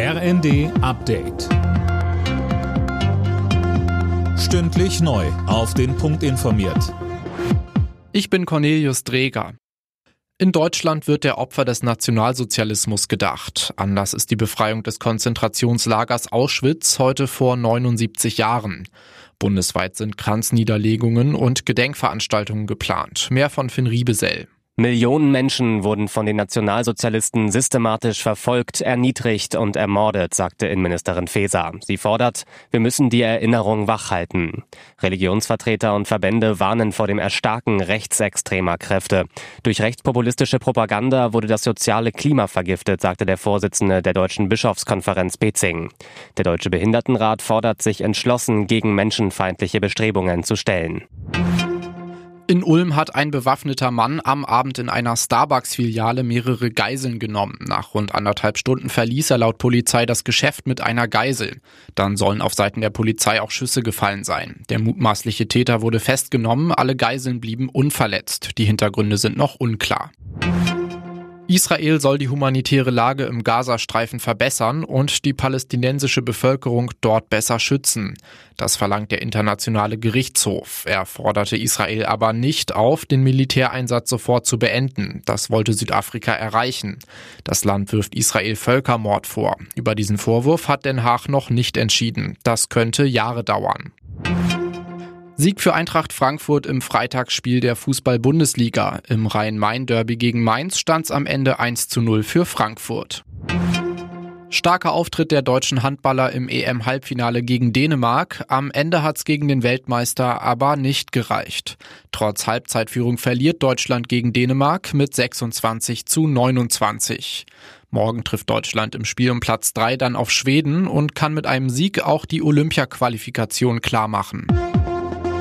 RND Update. Stündlich neu. Auf den Punkt informiert. Ich bin Cornelius Dreger. In Deutschland wird der Opfer des Nationalsozialismus gedacht. Anlass ist die Befreiung des Konzentrationslagers Auschwitz heute vor 79 Jahren. Bundesweit sind Kranzniederlegungen und Gedenkveranstaltungen geplant. Mehr von Finn Riebesell. Millionen Menschen wurden von den Nationalsozialisten systematisch verfolgt, erniedrigt und ermordet, sagte Innenministerin Faeser. Sie fordert, wir müssen die Erinnerung wachhalten. Religionsvertreter und Verbände warnen vor dem Erstarken rechtsextremer Kräfte. Durch rechtspopulistische Propaganda wurde das soziale Klima vergiftet, sagte der Vorsitzende der Deutschen Bischofskonferenz Bezing. Der Deutsche Behindertenrat fordert sich entschlossen gegen menschenfeindliche Bestrebungen zu stellen. In Ulm hat ein bewaffneter Mann am Abend in einer Starbucks-Filiale mehrere Geiseln genommen. Nach rund anderthalb Stunden verließ er laut Polizei das Geschäft mit einer Geisel. Dann sollen auf Seiten der Polizei auch Schüsse gefallen sein. Der mutmaßliche Täter wurde festgenommen, alle Geiseln blieben unverletzt. Die Hintergründe sind noch unklar. Israel soll die humanitäre Lage im Gazastreifen verbessern und die palästinensische Bevölkerung dort besser schützen. Das verlangt der internationale Gerichtshof. Er forderte Israel aber nicht auf, den Militäreinsatz sofort zu beenden. Das wollte Südafrika erreichen. Das Land wirft Israel Völkermord vor. Über diesen Vorwurf hat Den Haag noch nicht entschieden. Das könnte Jahre dauern. Sieg für Eintracht Frankfurt im Freitagsspiel der Fußball-Bundesliga. Im Rhein-Main-Derby gegen Mainz stand es am Ende 1 zu 0 für Frankfurt. Starker Auftritt der deutschen Handballer im EM-Halbfinale gegen Dänemark. Am Ende hat's gegen den Weltmeister aber nicht gereicht. Trotz Halbzeitführung verliert Deutschland gegen Dänemark mit 26 zu 29. Morgen trifft Deutschland im Spiel um Platz 3 dann auf Schweden und kann mit einem Sieg auch die Olympia-Qualifikation klarmachen.